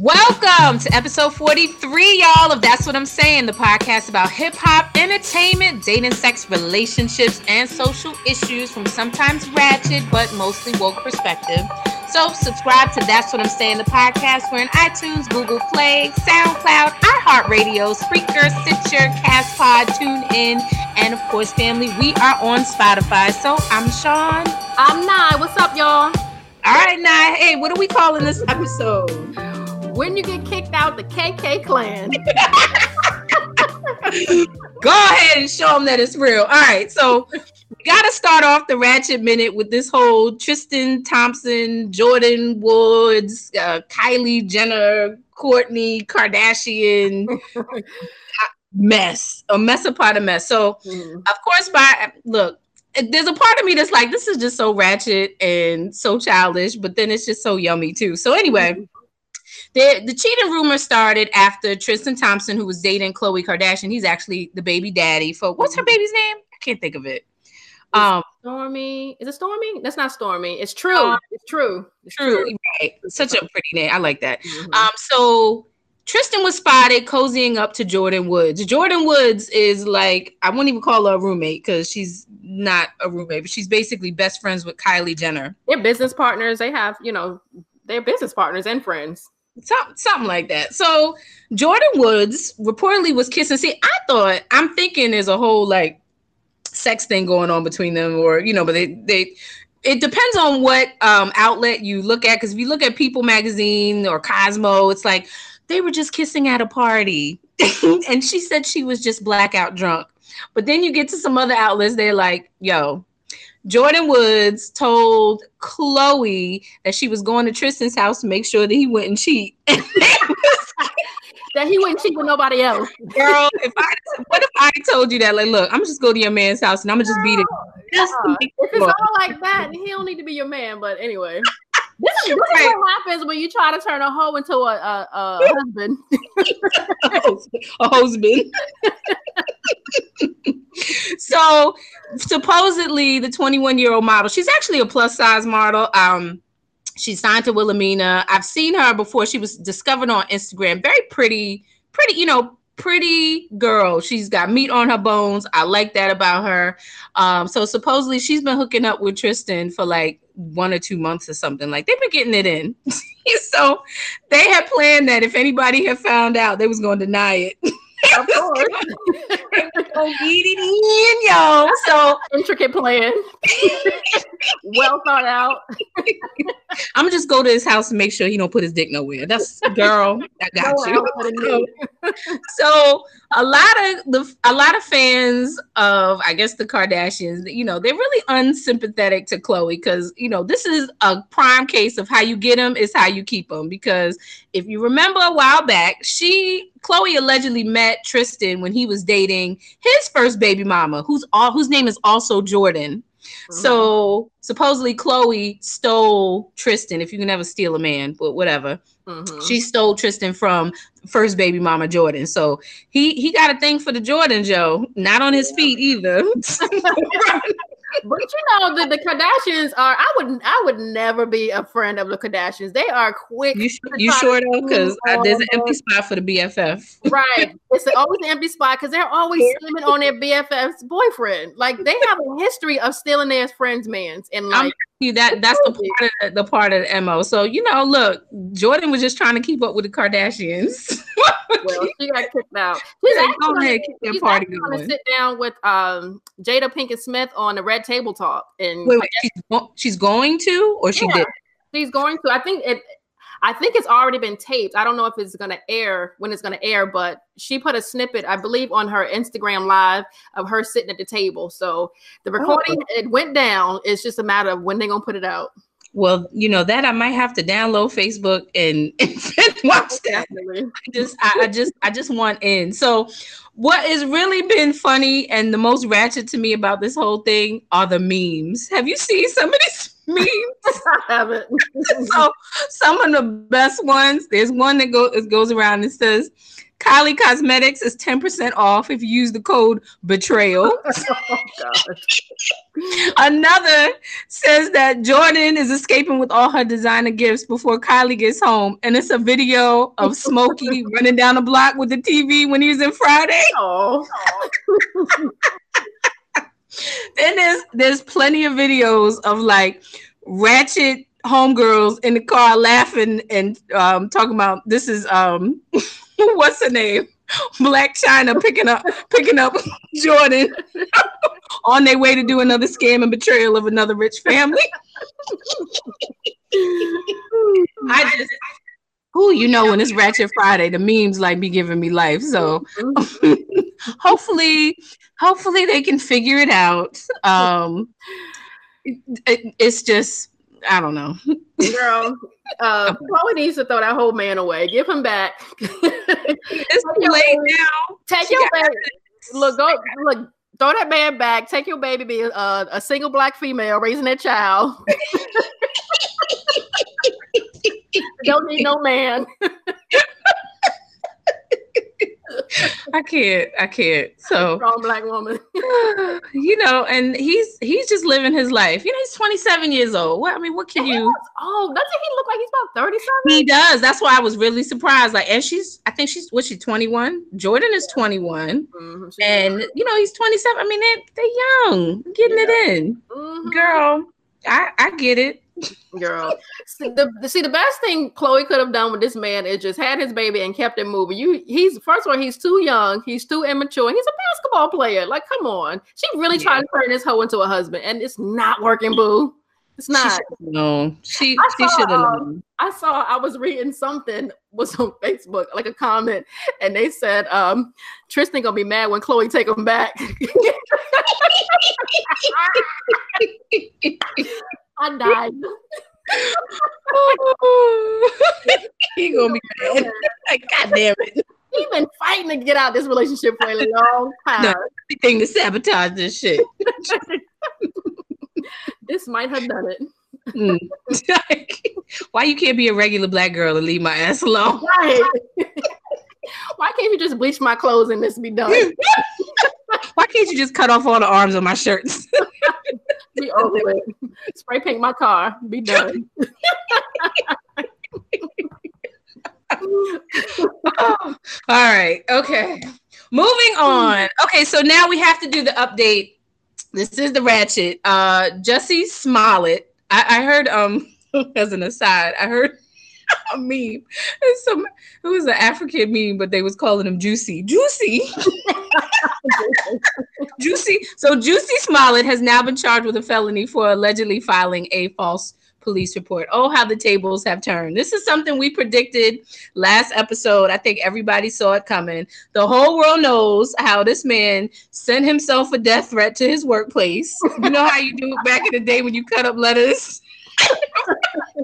Welcome to episode 43, y'all, of That's What I'm Saying, the podcast about hip hop, entertainment, dating, sex, relationships, and social issues from sometimes ratchet but mostly woke perspective. So, subscribe to That's What I'm Saying, the podcast. We're in iTunes, Google Play, SoundCloud, iHeartRadio, Spreaker, Stitcher, Castpod, TuneIn, and of course, family, we are on Spotify. So, I'm Sean. I'm Nye. What's up, y'all? All right, Nye. Hey, what are we calling this episode? When you get kicked out the KK clan. Go ahead and show them that it's real. All right, so we got to start off the Ratchet Minute with this whole Tristan Thompson, Jordyn Woods, uh, Kylie Jenner, Kourtney Kardashian mess, a mess upon a mess. So, mm. of course, by look, there's a part of me that's like, this is just so ratchet and so childish, but then it's just so yummy too. So, anyway. The, the cheating rumor started after Tristan Thompson, who was dating Khloe Kardashian. He's actually the baby daddy for what's her baby's name? I can't think of it. Um, Stormi. Is it Stormy? That's not Stormy. It's true. Um, it's true. It's true. true. Right. Such a pretty name. I like that. Mm-hmm. Um, so Tristan was spotted cozying up to Jordyn Woods. Jordyn Woods is like, I won't even call her a roommate because she's not a roommate, but she's basically best friends with Kylie Jenner. They're business partners. They have, you know, they're business partners and friends. Some, something like that. So Jordyn Woods reportedly was kissing. See, I thought I'm thinking there's a whole like sex thing going on between them, or you know, but they they it depends on what um, outlet you look at. Because if you look at People Magazine or Cosmo, it's like they were just kissing at a party, and she said she was just blackout drunk. But then you get to some other outlets, they're like, "Yo, Jordyn Woods told Khloe that she was going to Tristan's house to make sure that he wouldn't cheat. that he wouldn't cheat with nobody else. Girl, if I what if I told you that? Like, look, I'm just go to your man's house and I'm gonna just beat it. Just uh, if it's all like that, he don't need to be your man. But anyway. This is, this right. is, what happens when you try to turn a hoe into a, a, a husband. a husband. so supposedly the 21 year old model, she's actually a plus size model. Um, she's signed to Wilhelmina. I've seen her before. She was discovered on Instagram. Very pretty, pretty, you know, pretty girl. She's got meat on her bones. I like that about her. Um, so supposedly she's been hooking up with Tristan for like one or two months or something. Like they've been getting it in. so they had planned that if anybody had found out, they was going to deny it. Of course. gonna get it in, y'all. So intricate plan. well thought out. I'm gonna just go to his house and make sure he don't put his dick nowhere. That's girl, I got you. so a lot of the a lot of fans of I guess the Kardashians, you know, they're really unsympathetic to Khloe because you know this is a prime case of how you get them is how you keep them. Because if you remember a while back, she Khloe allegedly met Tristan when he was dating his first baby mama, who's all whose name is also Jordan. Mm-hmm. So supposedly Khloe stole Tristan. If you can ever steal a man, but whatever. Mm-hmm. She stole Tristan from first baby mama Jordan. So he he got a thing for the Jordan Joe, not on his feet either. but you know the, the Kardashians are. I would I would never be a friend of the Kardashians. They are quick. You, you sure though? Because uh, there's an empty spot for the BFF. Right. It's always an empty spot because they're always stealing on their BFF's boyfriend. Like they have a history of stealing their friend's man's. And like you that that's the part of the, the part of the mo. So you know, look, Jordan was just trying to keep up with the Kardashians. well, she got kicked out. She's like, go ahead, keep that party going. To sit down with um Jada Pinkett Smith on the Red Table Talk, and wait, wait she's, go- she's, going to, or she yeah, did. She's going to. I think it. I think it's already been taped. I don't know if it's going to air when it's going to air, but she put a snippet, I believe, on her Instagram live of her sitting at the table. So the oh, recording oh. it went down. It's just a matter of when they're going to put it out. Well, you know that I might have to download Facebook and, and watch that. I just, I, I just, I just want in. So, what has really been funny and the most ratchet to me about this whole thing are the memes. Have you seen some of these? Memes? I haven't. so some of the best ones. There's one that goes goes around and says, Kylie Cosmetics is 10% off if you use the code betrayal. oh, Another says that Jordan is escaping with all her designer gifts before Kylie gets home. And it's a video of Smokey running down the block with the TV when he was in Friday. Oh. Then there's there's plenty of videos of like ratchet homegirls in the car laughing and um, talking about this is um what's her name? Blac Chyna picking up picking up Jordyn on their way to do another scam and betrayal of another rich family. I just who you know when it's Ratchet Friday, the memes like be giving me life. So hopefully, hopefully they can figure it out. Um, it, it's just I don't know. Girl, uh, Khloe needs to throw that whole man away. Give him back. it's too late now. Take she your baby. Look, go look. Throw that man back. Take your baby. Be a, a single black female raising that child. Don't need no man. I can't. I can't. So strong black woman. you know, and he's he's just living his life. You know, he's 27 years old. What I mean, what can you Oh, doesn't he look like he's about 30 something? He does. That's why I was really surprised. Like, and she's I think she's what she 21. Jordan is 21. Mm-hmm. And you know, he's 27. I mean, they're, they're young, getting yeah. it in. Mm-hmm. Girl, I, I get it girl. see, the, see, the best thing Khloe could have done with this man is just had his baby and kept it moving. You, he's first of all, he's too young, he's too immature, he's a basketball player. Like, come on, she really yeah. tried to turn this hoe into a husband, and it's not working, boo. It's not. No, she she should have um, I saw I was reading something was on Facebook, like a comment, and they said um Tristan gonna be mad when Khloe take him back. I died. he gonna be mad. Like, God damn it. He's been fighting to get out this relationship for a long time. No, everything to sabotage this shit. this might have done it. Mm. Why you can't be a regular black girl and leave my ass alone? Right. Why can't you just bleach my clothes and this be done? Why can't you just cut off all the arms on my shirts? be over it. Spray paint my car. Be done. all right. Okay. Moving on. Okay, so now we have to do the update. This is the ratchet. Uh Jussie Smollett. I, I heard um as an aside, I heard a meme. It's some it was an African meme, but they was calling him Juicy. Juicy. Juicy. So Juicy Smollett has now been charged with a felony for allegedly filing a false police report. Oh, how the tables have turned. This is something we predicted last episode. I think everybody saw it coming. The whole world knows how this man sent himself a death threat to his workplace. You know how you do it back in the day when you cut up letters?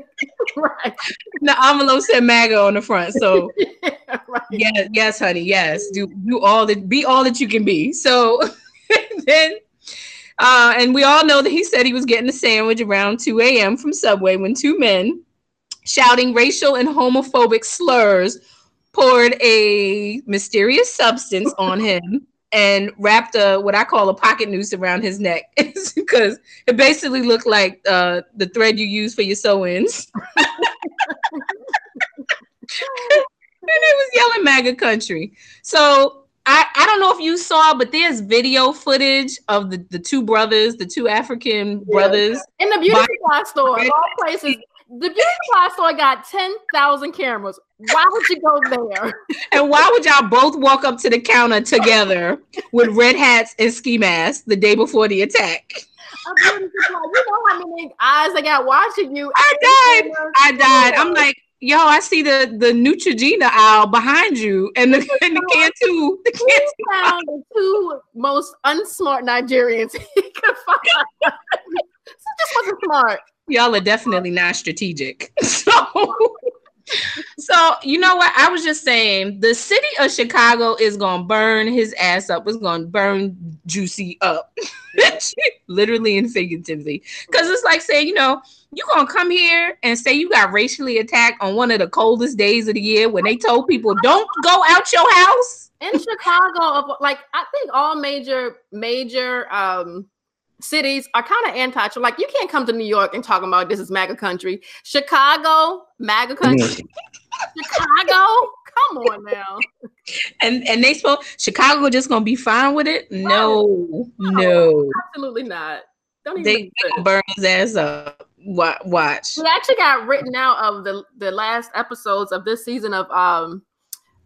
right. The envelope said MAGA on the front. So yeah, right. yes, yes, honey, yes. Do do all that be all that you can be. So then uh, and we all know that he said he was getting a sandwich around 2 a.m. from Subway when two men shouting racial and homophobic slurs poured a mysterious substance on him and wrapped a what I call a pocket noose around his neck because it basically looked like uh, the thread you use for your sew-ins. and it was yelling MAGA country. So I, I don't know if you saw, but there's video footage of the, the two brothers, the two African brothers. In the beauty supply store, all places. The beauty store got 10,000 cameras. Why would you go there? and why would y'all both walk up to the counter together with red hats and ski masks the day before the attack? You know how many eyes I got watching you. I died. I died. I'm like, yo, I see the the Neutrogena aisle behind you, and the, and the Cantu. The Cantu found the two most unsmart Nigerians he could find. so this wasn't smart. Y'all are definitely not strategic. So. so you know what i was just saying the city of chicago is gonna burn his ass up it's gonna burn juicy up, literally and figuratively. Because it's like saying, you know, you gonna come here and say you got racially attacked on one of the coldest days of the year when they told people don't go out your house in Chicago. Like I think all major major um cities are kind of anti like you can't come to New York and talk about this is MAGA country. Chicago, MAGA country. Chicago, come on now. And and they spoke Chicago just gonna be fine with it? No, no, no. absolutely not. Don't even they burn his ass up. Watch. He actually got written out of the the last episodes of this season of um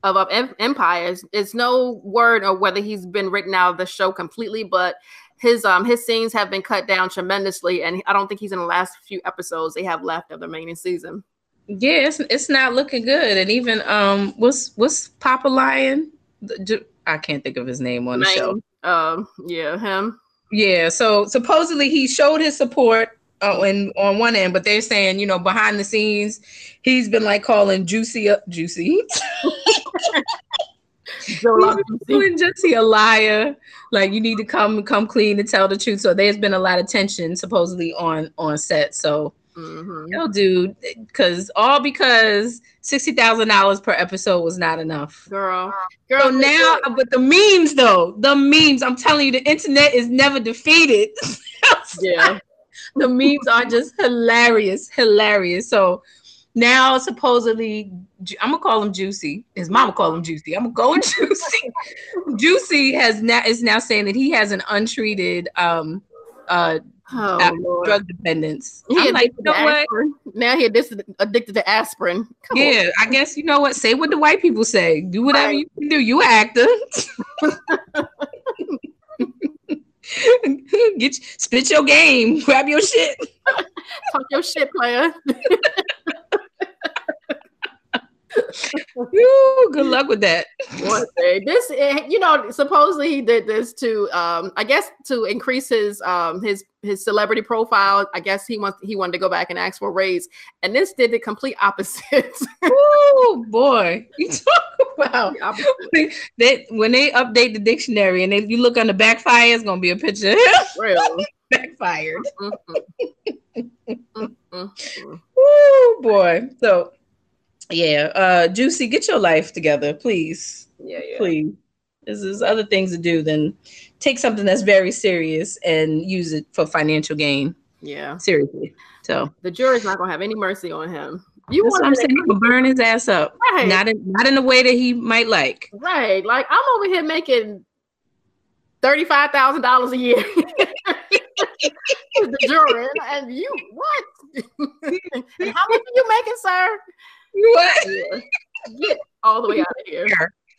of, of Empires. It's no word of whether he's been written out of the show completely, but his um his scenes have been cut down tremendously, and I don't think he's in the last few episodes they have left of the remaining season. Yeah, it's it's not looking good, and even um, what's what's Papa Lyon? I can't think of his name on the Name. show. Um, yeah, him. Yeah, so supposedly he showed his support uh, in, on one end, but they're saying, you know, behind the scenes, he's been like calling Juicy up, Juicy. Doing Juicy a liar. Like you need to come come clean and tell the truth. So there's been a lot of tension supposedly on on set. So mm-hmm. yo, dude, because all because sixty thousand dollars per episode was not enough. Girl, girl. So now, but the memes though, the memes. I'm telling you, the internet is never defeated. yeah, the memes are just hilarious, hilarious. So now supposedly I'm gonna call him Juicy. His mama call him Juicy. I'm gonna go with Juicy. Juicy has now is now saying that he has an untreated um uh oh, drug dependence. He I'm like, you know what? Now he addicted, addicted to aspirin. Come yeah, on. I guess you know what. Say what the white people say. Do whatever right. you can do. You actor. Get spit your game. Grab your shit. Talk your shit, player. Ooh, good luck with that. This eh, you know, supposedly he did this to, um, I guess, to increase his um his his celebrity profile. I guess he wants he wanted to go back and ask for a raise, and this did the complete opposite. oh boy, you talk about that when they update the dictionary and they, you look on the backfire, it's gonna be a picture. Real backfired. Mm-hmm. mm-hmm. oh boy, so yeah, uh, Juicy, get your life together, please. Yeah, yeah. Please. There's, there's other things to do than take something that's very serious and use it for financial gain. Yeah. Seriously. So the jury's not gonna have any mercy on him. You want to saying, burn his ass up. Right. Not in not in the way that he might like. Right. Like I'm over here making thirty-five thousand dollars a year. the jury and you what? and how much are you making, sir? What? Get all the way out of here.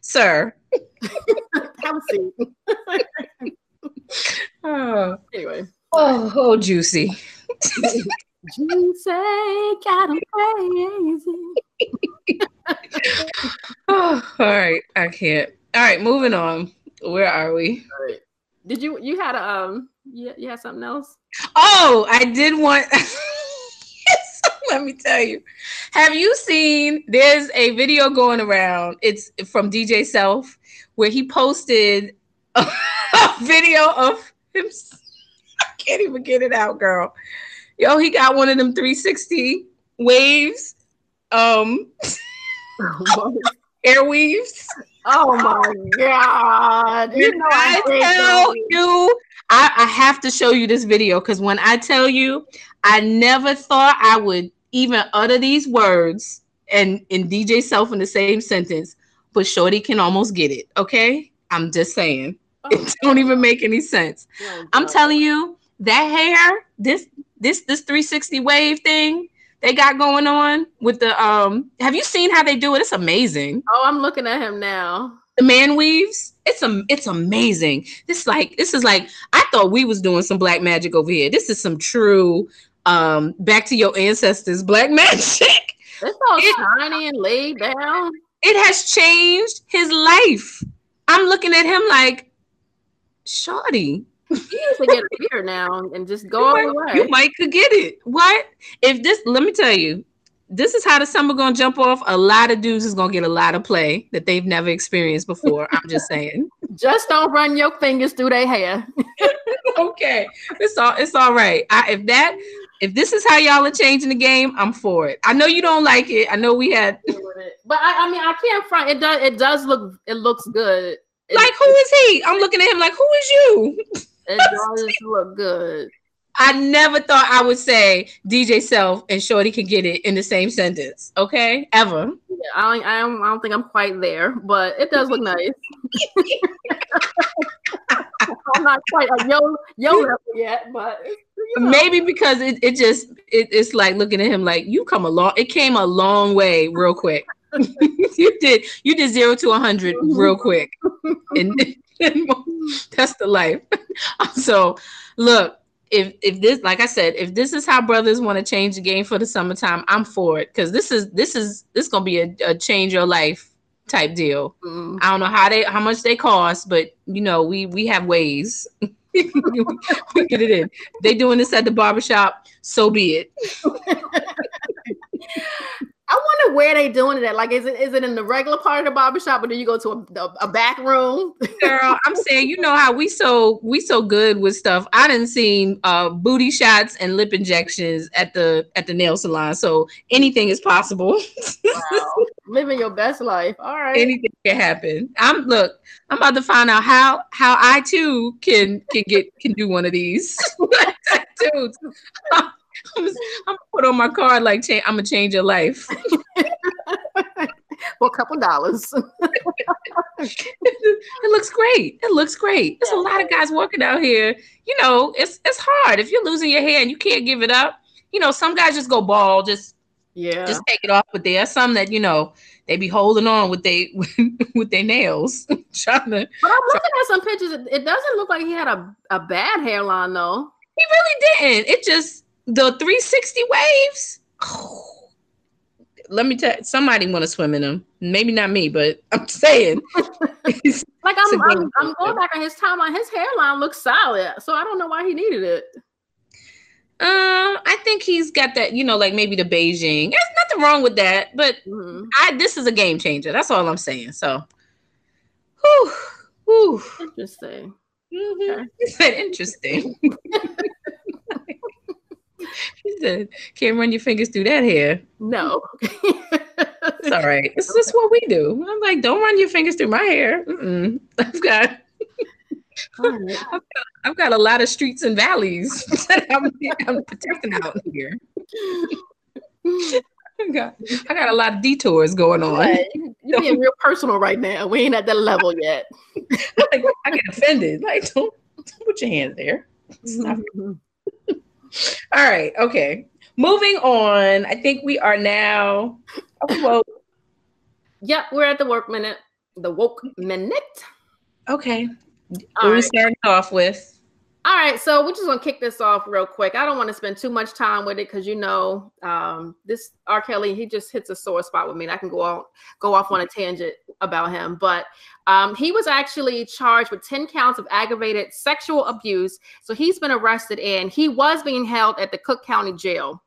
Sir. Have a seat. oh. Anyway. Oh, oh, juicy. juicy, got him crazy. oh, all right. I can't. All right, moving on. Where are we? All right. Did you you had a um you, you had something else? Oh, I did want let me tell you. Have you seen? There's a video going around. It's from DJ Self where he posted a, a video of him. I can't even get it out, girl. Yo, he got one of them 360 waves, um, airweaves. Oh my god! You know I, I tell you, I, I have to show you this video because when I tell you, I never thought I would even utter these words and in DJ self in the same sentence, but Shorty can almost get it. Okay, I'm just saying oh, it don't even make any sense. Oh, I'm telling you that hair, this this this 360 wave thing they got going on with the um. Have you seen how they do it? It's amazing. Oh, I'm looking at him now. The man weaves. It's a, it's amazing. This like this is like I thought we was doing some black magic over here. This is some true um back to your ancestors black magic it's all it, shiny and laid down it has changed his life i'm looking at him like shorty he needs to get a now and just go you away. You might could get it. What if this? Let me tell you, this is how the summer gonna jump off. A lot of dudes is gonna get a lot of play that they've never experienced before. I'm just saying. Just don't run your fingers through their hair. okay, it's all it's all right. I, if that if this is how y'all are changing the game, I'm for it. I know you don't like it. I know we had, but I, I mean, I can't front. It does. It does look. It looks good. It, like who is he? I'm looking at him like who is you? It does look good. I never thought I would say DJ Self and Shorty can get it in the same sentence. Okay, ever. Yeah, I don't, I don't, I don't think I'm quite there, but it does look nice. I'm not quite a yo yo level yet, but you know. maybe because it, it just it, it's like looking at him like you come a long it came a long way real quick. you did you did zero to a hundred real quick, and, and that's the life. so look if if this like I said, if this is how brothers want to change the game for the summertime, I'm for it because this is this is this gonna be a, a change your life type deal. Mm. I don't know how they how much they cost, but you know we we have ways. We get it in. They doing this at the barbershop, so be it. I wonder where they doing it at. Like, is it is it in the regular part of the barbershop, or do you go to a, a, a back room? Girl, I'm saying, you know how we so we so good with stuff. I didn't see uh, booty shots and lip injections at the at the nail salon. So anything is possible. wow. Living your best life. All right. Anything can happen. I'm look. I'm about to find out how how I too can can get can do one of these. Dude. I'm, I'm put on my card like I'm gonna change your life. For a couple dollars. it looks great. It looks great. There's a lot of guys working out here. You know, it's it's hard if you're losing your hair and you can't give it up. You know, some guys just go bald, just yeah, just take it off. But there are some that you know they be holding on with they with their nails, trying to. But I'm looking at some pictures. It doesn't look like he had a, a bad hairline though. He really didn't. It just the 360 waves. Oh, let me tell somebody want to swim in them. Maybe not me, but I'm saying. like I'm, I'm, I'm, going back on his timeline. His hairline looks solid, so I don't know why he needed it. Um, I think he's got that, you know, like maybe the Beijing. There's nothing wrong with that, but mm-hmm. I this is a game changer. That's all I'm saying. So, whew, whew. interesting. Mm-hmm. Okay. interesting. He said, "Can't run your fingers through that hair." No, it's all right. It's just what we do. I'm like, don't run your fingers through my hair. Mm-mm. I've got. I've got, I've got a lot of streets and valleys that I'm, I'm protecting out here. I got, I got a lot of detours going on. You're being real personal right now. We ain't at that level yet. like, I get offended. Like, don't, don't put your hands there. All right. Okay. Moving on. I think we are now. Oh. Yep, we're at the work minute. The woke minute. Okay. All we right. starting off with? All right, so we're just gonna kick this off real quick. I don't want to spend too much time with it because you know um, this R. Kelly he just hits a sore spot with me. And I can go on go off on a tangent about him, but um, he was actually charged with ten counts of aggravated sexual abuse. So he's been arrested and he was being held at the Cook County Jail.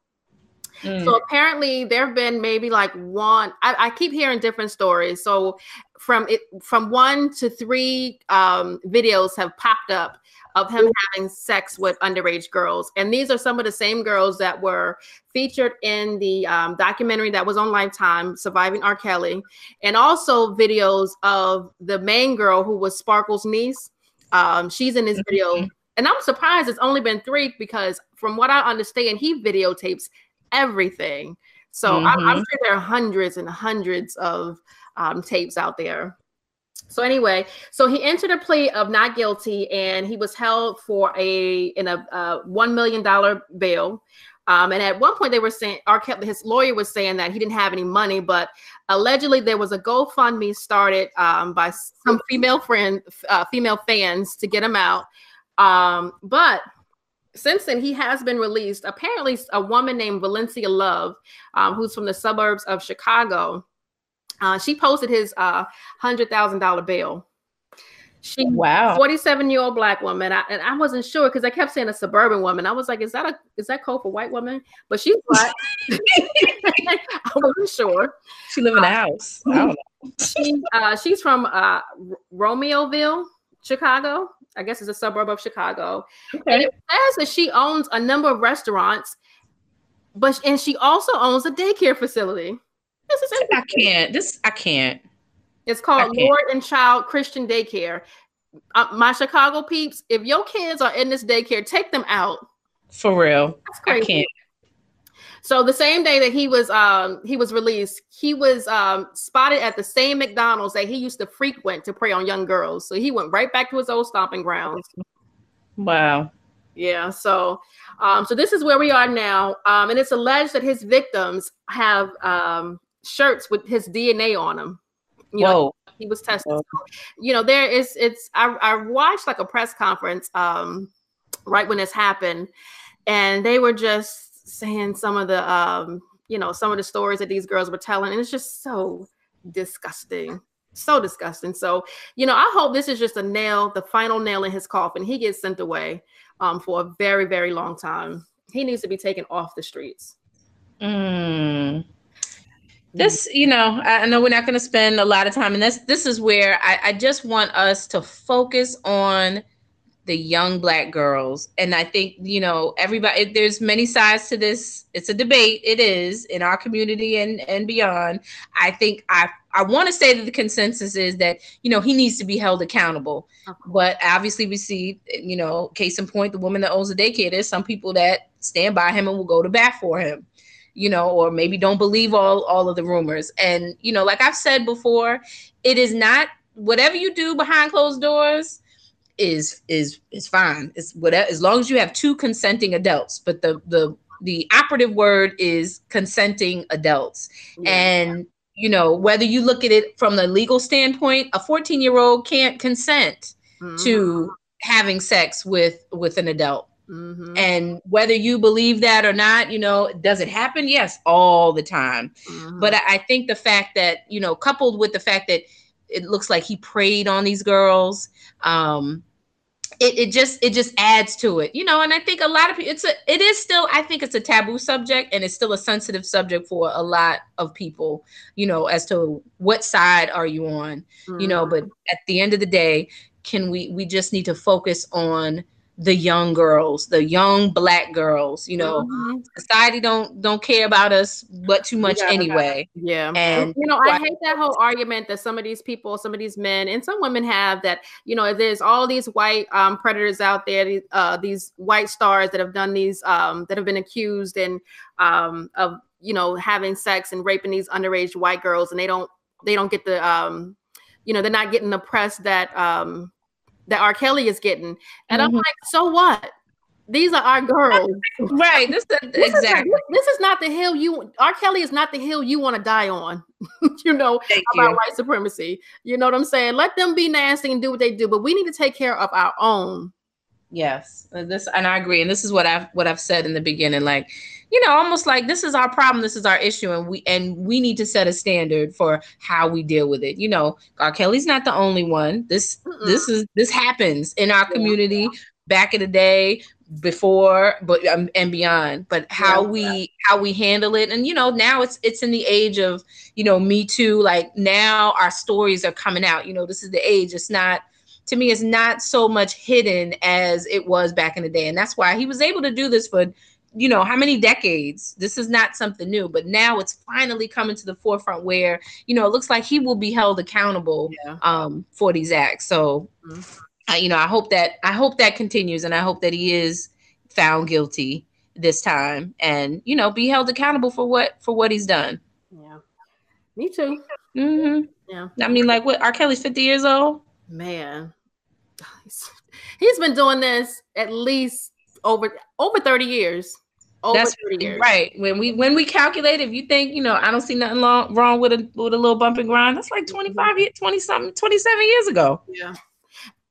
Mm. So apparently there have been maybe like one. I, I, keep hearing different stories. So from it from one to three um, videos have popped up of him having sex with underage girls. And these are some of the same girls that were featured in the um, documentary that was on Lifetime, Surviving R. Kelly, and also videos of the main girl who was Sparkle's niece. Um, she's in this video. Mm-hmm. And I'm surprised it's only been three because, from what I understand, he videotapes everything. So mm-hmm. I'm, I'm, mm-hmm. sure there are hundreds and hundreds of um, tapes out there. So anyway, so he entered a plea of not guilty, and he was held for a in a uh, one million dollar bail. Um, and at one point, they were saying, R. Kelly, his lawyer was saying that he didn't have any money, but allegedly there was a GoFundMe started um, by some female friend, uh, female fans to get him out. Um, but since then, he has been released. Apparently, a woman named Valencia Love, um, who's from the suburbs of Chicago, uh, she posted his uh, hundred thousand dollar bill. She wow, forty seven year old black woman, I, and I wasn't sure because I kept saying a suburban woman. I was like, is that a is that code for white woman? But she's black. I wasn't sure. She live in a house. uh, house. she uh, she's from uh, Romeoville. Chicago. I guess it's a suburb of Chicago. Okay. And it says that she owns a number of restaurants, but and she also owns a daycare facility. This is I can't. This I can't. It's called Lord and Child Christian Daycare. Uh, my Chicago peeps, if your kids are in this daycare, take them out. For real. That's crazy. I can't. So the same day that he was um he was released, he was um spotted at the same McDonald's that he used to frequent to prey on young girls. So he went right back to his old stomping grounds. Wow. Yeah. So um so this is where we are now. Um and it's alleged that his victims have um shirts with his DNA on them. You Whoa. Know, he was tested. So, you know, there is it's I, I watched like a press conference um right when this happened, and they were just saying some of the um, you know, some of the stories that these girls were telling, and it's just so disgusting. So disgusting. So, you know, I hope this is just a nail, the final nail in his coffin. He gets sent away um, for a very, very long time. He needs to be taken off the streets. Mm this you know i know we're not going to spend a lot of time and this this is where I, I just want us to focus on the young black girls. And i think you know everybody there's many sides to this. It's a debate. It is in our community and and beyond. I think i i want to say that the consensus is that you know he needs to be held accountable. But obviously we see you know case in point the woman that owns the daycare. There's some people that stand by him and will go to bat for him you know, or maybe don't believe all all of the rumors. And you know, like I've said before, it is not whatever you do behind closed doors is is is fine. It's whatever as long as you have two consenting adults. But the the the operative word is consenting adults. Yeah. And you know, whether you look at it from the legal standpoint, a 14 year old can't consent mm-hmm. to having sex with with an adult Mm-hmm. And whether you believe that or not, you know, does it happen? Yes, all the time. Mm-hmm. But I think the fact that, you know, coupled with the fact that it looks like he preyed on these girls, um, it, it just it just adds to it, you know. And I think a lot of people, it's a it is still I think it's a taboo subject and it's still a sensitive subject for a lot of people, you know, as to what side are you on, mm-hmm. you know. But mm-hmm. at the end of the day, can we we just need to focus on the young girls, the young black girls. You know, mm-hmm. society don't don't care about us but too much yeah, anyway. Yeah, and you know, I hate that whole argument that some of these people, some of these men, and some women have that. You know, there's all these white um, predators out there, uh, these white stars that have done these, um, that have been accused and um, of you know having sex and raping these underage white girls, and they don't they don't get the um, you know, they're not getting the press that um that R. Kelly is getting. And mm-hmm. I'm like, so what? These are our girls. right. This, is, this exactly. Is not, this is not the hill you R. Kelly is not the hill you want to die on, you know, Thank about you. white supremacy. You know what I'm saying? Let them be nasty and do what they do, but we need to take care of our own. Yes. This and I agree. And this is what I've what I've said in the beginning. Like you know, almost like this is our problem, this is our issue, and we and we need to set a standard for how we deal with it. You know, R. Kelly's not the only one. This Mm-mm. this is this happens in our community yeah. back in the day before but um, and beyond but how yeah, we yeah. how we handle it and you know now it's it's in the age of you know me too like now our stories are coming out you know this is the age it's not to me it's not so much hidden as it was back in the day and that's why he was able to do this for you know how many decades? This is not something new but now it's finally coming to the forefront where you know it looks like he will be held accountable yeah. um, for these acts. So mm-hmm. I, you know i hope that i hope that continues and i hope that he is found guilty this time and you know be held accountable for what for what he's done. Yeah. Me too. Mm-hmm. yeah. I mean like what r. Kelly's 50 years old? Man. He's been doing this at least over over 30 years. Over That's 30 years. right. When we when we calculate, if you think, you know, I don't see nothing long, wrong with a with a little bump and grind, that's like 25 years, 20 something, 27 years ago. Yeah.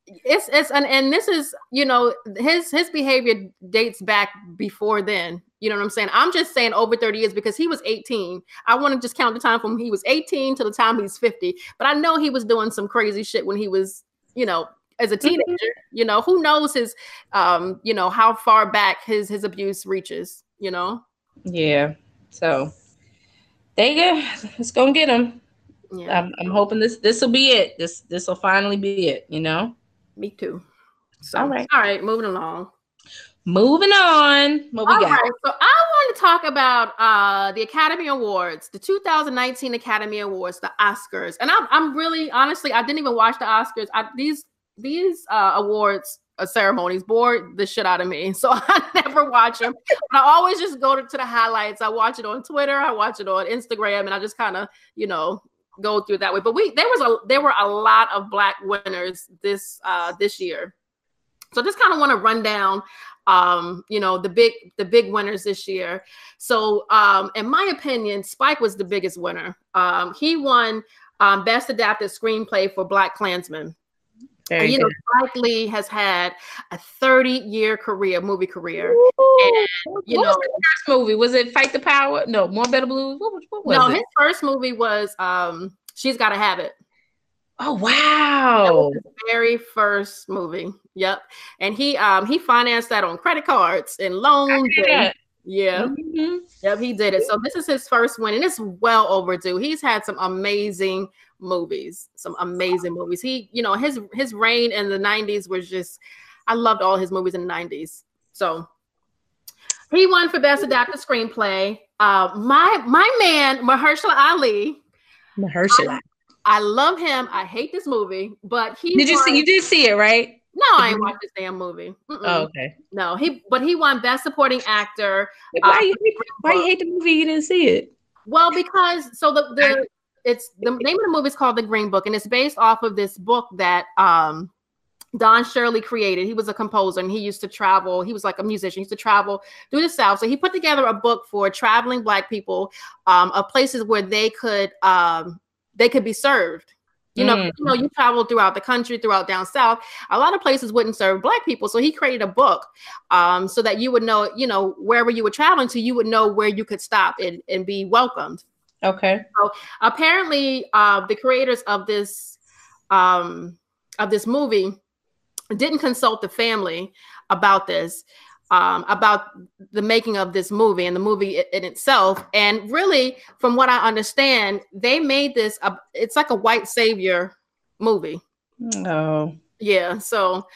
It's it's and, and this is, you know, his his behavior dates back before then. You know what I'm saying? I'm just saying over 30 years because he was 18. I want to just count the time from he was 18 to the time he's 50. But I know he was doing some crazy shit when he was, you know, as a mm-hmm. teenager. You know, who knows his um, you know, how far back his his abuse reaches, you know? Yeah. So there you go. Let's go and get him. Yeah. I'm, I'm hoping this this will be it. This this will finally be it, you know? Me too. So, all right, all right, moving along. Moving on. What we All got? right, so I want to talk about uh, the Academy Awards, the 2019 Academy Awards, the Oscars, and I'm I'm really honestly I didn't even watch the Oscars. I, these these uh, awards uh, ceremonies bore the shit out of me, so I never watch them. but I always just go to, to the highlights. I watch it on Twitter, I watch it on Instagram, and I just kind of you know go through that way. But we there was a there were a lot of black winners this uh, this year. So just kind of want to run down um, you know, the big the big winners this year. So, um, in my opinion, Spike was the biggest winner. Um, he won um, best adapted screenplay for BlacKkKlansman. And, you know, Spike Lee has had a 30 year career, movie career. And, you what know, was the first movie? Was it Fight the Power? No, Mo' Better Blues. What, what was no, it? his first movie was um, She's Gotta Have It. Oh wow! his very first movie. Yep. And he um he financed that on credit cards and loans. and- Yeah. Mhm. Yep, he did it. So this is his first win, and it's well overdue. He's had some amazing movies, some amazing movies. He, you know, his his reign in the '90s was just, I loved all his movies in the '90s. So he won for best adapted screenplay. Uh, my my man Mahershala Ali, Mahershala. I love him. I hate this movie, but he Did you see? You did see it, right? No, I ain't watched this damn movie. Mm-mm. Oh, okay. No, he but he won best supporting actor. Why Uh, you why you hate the movie? You didn't see it. Well, because so the the it's the name of the movie is called The Green Book, and it's based off of this book that um Don Shirley created. He was a composer and he used to travel. He was like a musician. He used to travel through the South. So he put together a book for traveling Black people um, of places where they could um, they could be served. You know, Mm. you know, you travel throughout the country, throughout down south. A lot of places wouldn't serve Black people, so he created a book um, so that you would know, you know, wherever you were traveling to, you would know where you could stop and, and be welcomed Okay. So apparently uh, the creators of this um, of this movie didn't consult the family about this um, about the making of this movie and the movie in itself and really from what i understand they made this a, it's like a white savior movie Oh. yeah so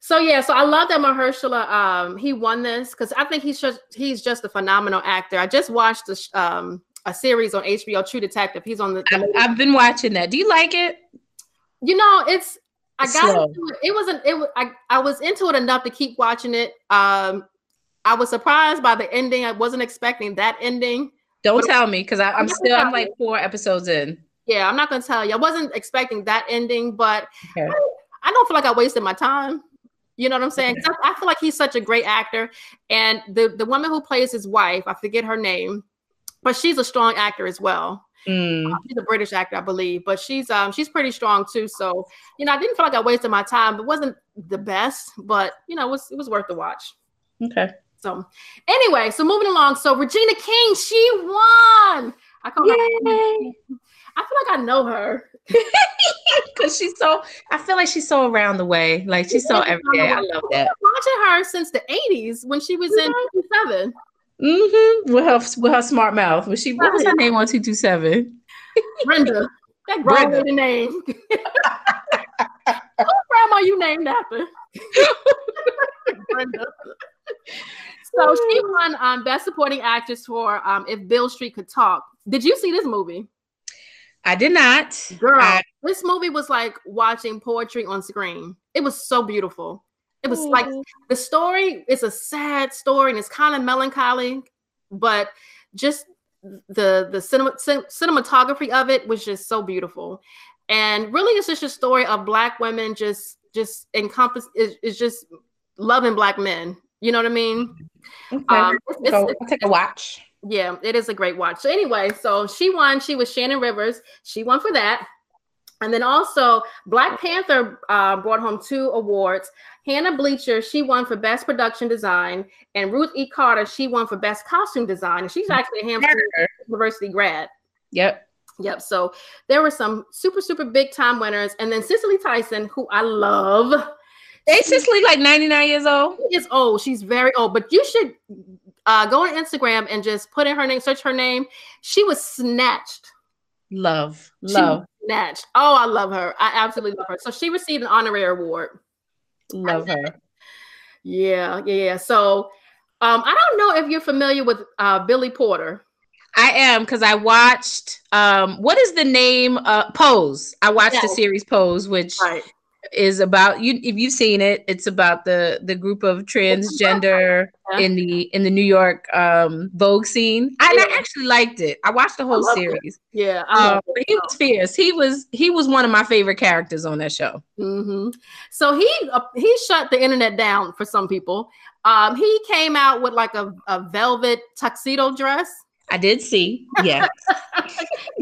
so yeah so i love that mahershala um he won this because i think he's just he's just a phenomenal actor i just watched sh- um a series on hbo true detective he's on the, the I've, I've been watching that. Do you like it? you know it's i got Slow. into it. it wasn't it was I, I was into it enough to keep watching it. Um i was surprised by the ending. I wasn't expecting that ending. Don't tell me because I'm I'm still I'm like four episodes in. yeah i'm not gonna tell you. I wasn't expecting that ending but Okay. I, I don't feel like i wasted my time. You know what i'm saying? 'Cause I, I feel like he's such a great actor. And the the woman who plays his wife i forget her name but she's a strong actor as well Mm. she's a British actor, I believe, but she's um she's pretty strong too. So you know, I didn't feel like I wasted my time. It wasn't the best, but you know, it was it was worth the watch. Okay. So anyway, so moving along. So Regina King, she won. I call her. Yay! I feel like I know her. Because she's so, I feel like she's so around the way. Like she's so every day. I love that. Watching her since the '80s when she was in '57. Mm-hmm. With her with her smart mouth. Was she? What was her name on two two seven? Brenda. That Brenda. Brenda name. Who grandma you named after? Brenda. So she won um, Best Supporting Actress for um, If Beale Street Could Talk. Did you see this movie? I did not. Girl, I- this movie was like watching poetry on screen. It was so beautiful. It was like the story is a sad story and it's kind of melancholy, but just the the cinema, cin- cinematography of it was just so beautiful. And really, it's just a story of black women just just encompass is is just loving black men. You know what I mean? Okay. Um, it's- Go, it's- I'll take a watch. yeah, it is a great watch. So anyway, so she won. She was Sharon Rivers. She won for that. And then also Black Panther uh, brought home two awards. Hannah Beachler, she won for Best Production Design, and Ruth E. Carter, she won for Best Costume Design. And she's actually a Hampton University grad. Yep. Yep. So there were some super, super big time winners. And then Cicely Tyson, who I love. Ain't Cicely like 99 years old? She is old. She's very old, but you should uh, go on Instagram and just put in her name, search her name. She was snatched. Love. Love. Was Natch. Oh, I love her. I absolutely love her. So she received an honorary award. Love her. Yeah, yeah. So um, I don't know if you're familiar with uh, Billy Porter. I am because I watched um what is the name uh Pose. I watched yes. the series Pose, which right. Is about you if you've seen it, it's about the the group of transgender in the in the New York um Vogue scene. I, yeah. I actually liked it. I watched the whole series. It. Yeah. Um, he was fierce. He was he was one of my favorite characters on that show. Mm-hmm. So he uh, he shut the internet down for some people. Um, he came out with like a, a velvet tuxedo dress I did see. Yeah.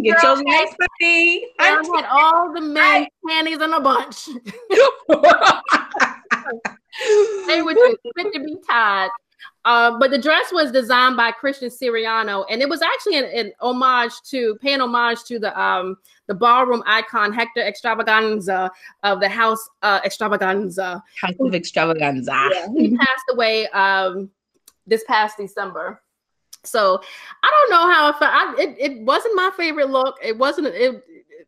Get your nice puppy. I had all the men panties in a bunch. they were just fit to be tied. Uh, but the dress was designed by Christian Siriano, and it was actually an, an, homage to paying homage to the um the ballroom icon Hector Xtravaganza of the House uh, Xtravaganza. House of Xtravaganza. Yeah, he passed away um this past December. So I don't know how I felt. I, it, it wasn't my favorite look. It wasn't it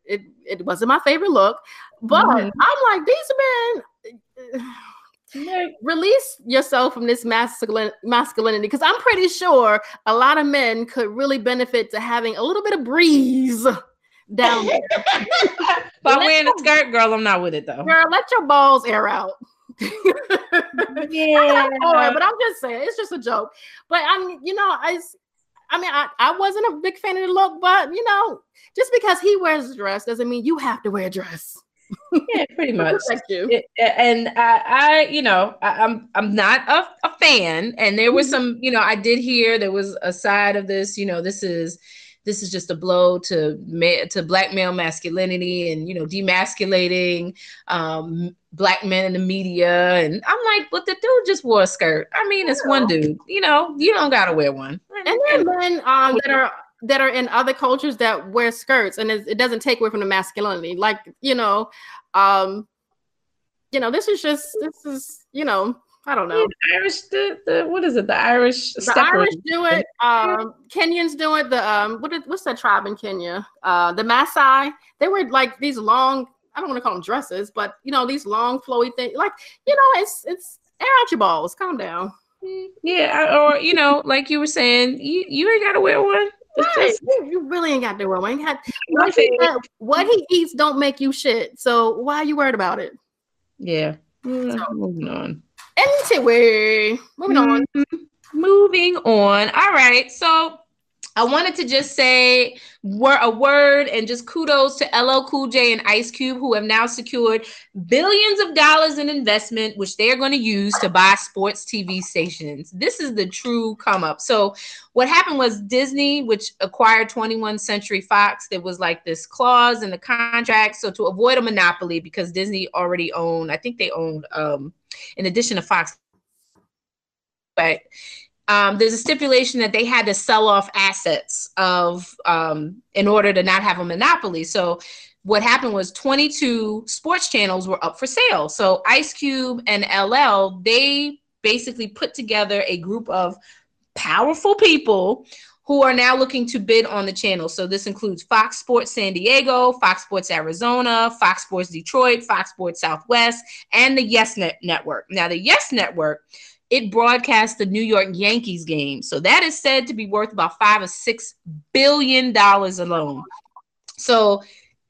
it it wasn't my favorite look. But mm-hmm. I'm like these men. release yourself from this masculine masculinity because I'm pretty sure a lot of men could really benefit to having a little bit of breeze down there. By wearing a skirt, girl, I'm not with it though. Girl, let your balls air out. Yeah, but I'm just saying it's just a joke. But I'm, you know, I, I mean, I, I wasn't a big fan of the look, but you know, just because he wears a dress doesn't mean you have to wear a dress. yeah, pretty much. Thank you. It, and I, I, you know, I, am I'm, I'm not a, a fan. And there was mm-hmm. some, you know, I did hear there was a side of this. You know, this is this is just a blow to ma- to black male masculinity and you know demasculating um, black men in the media. And I'm like, but the dude just wore a skirt. I mean, it's one dude. You know, you don't gotta wear one. And then men um, that are that are in other cultures that wear skirts, and it, it doesn't take away from the masculinity. Like you know, um, you know, this is just this is you know I don't know. The Irish, the, the what is it? The Irish. The Irish do it. Um, Kenyans do it. The um, what is, what's that tribe in Kenya? Uh, the Maasai. They were like these long. I don't want to call them dresses, but you know these long flowy things. Like you know, it's it's air out your balls. Calm down. Yeah, or you know, like you were saying, you you ain't got to wear one. Yes, you really ain't got to wear one. Got, what, he, what he eats don't make you shit. So why are you worried about it? Yeah. So, moving on. Anyway, moving on. Mm-hmm. Moving on. All right. So I wanted to just say a word and just kudos to LL Cool J and Ice Cube, who have now secured billions of dollars in investment, which they are going to use to buy sports TV stations. This is the true come up. So, what happened was Disney, which acquired 21st Century Fox, there was like this clause in the contract. So, to avoid a monopoly, because Disney already owned, I think they owned, um, in addition to Fox, but um, there's a stipulation that they had to sell off assets of um, in order to not have a monopoly. So what happened was 22 sports channels were up for sale. So Ice Cube and LL they basically put together a group of powerful people who are now looking to bid on the channel. So this includes Fox Sports San Diego, Fox Sports Arizona, Fox Sports Detroit, Fox Sports Southwest, and the Yes Net Network. Now the Yes Network it broadcasts the New York Yankees game. So that is said to be worth about five or six billion dollars alone. So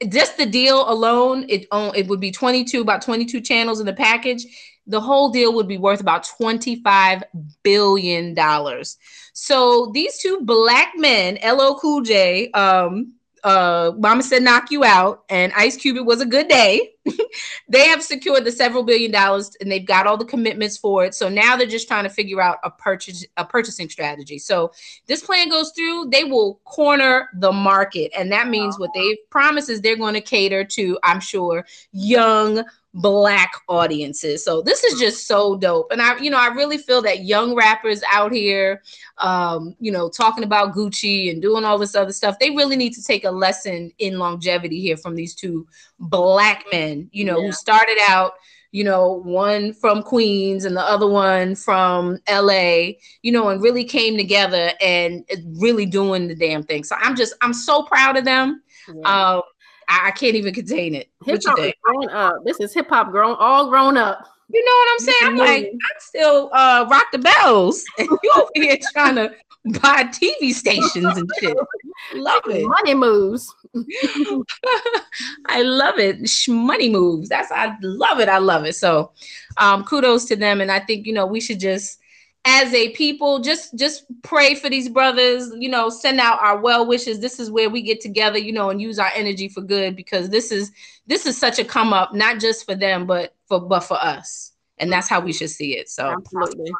just the deal alone, it oh, it would be 22, about 22 channels in the package. The whole deal would be worth about 25 billion dollars. So these two black men, LL Cool J, um, uh, Mama said knock you out, and Ice Cube, it was a good day. they have secured the several billion dollars and they've got all the commitments for it. So now they're just trying to figure out a purchase a purchasing strategy. So this plan goes through, they will corner the market. And that means what they've promised is they're going to cater to, I'm sure, young black audiences. So this is just so dope. And I, you know, I really feel that young rappers out here, um, you know, talking about Gucci and doing all this other stuff, they really need to take a lesson in longevity here from these two black men, you know, yeah. who started out, you know, one from Queens and the other one from LA, you know, and really came together and really doing the damn thing. So I'm just, I'm so proud of them. Yeah. Um, I, I can't even contain it. Hip hop grown up. This is hip hop grown, all grown up. You know what I'm saying? I'm like, I still uh, rock the bells, and you over here trying to buy TV stations and shit. Love it. Money moves. I love it. Money moves. That's I love it. I love it. So, um, kudos to them, and I think you know we should just as a people just just pray for these brothers you know send out our well wishes this is where we get together you know and use our energy for good because this is this is such a come up not just for them but for but for us and that's how we should see it so absolutely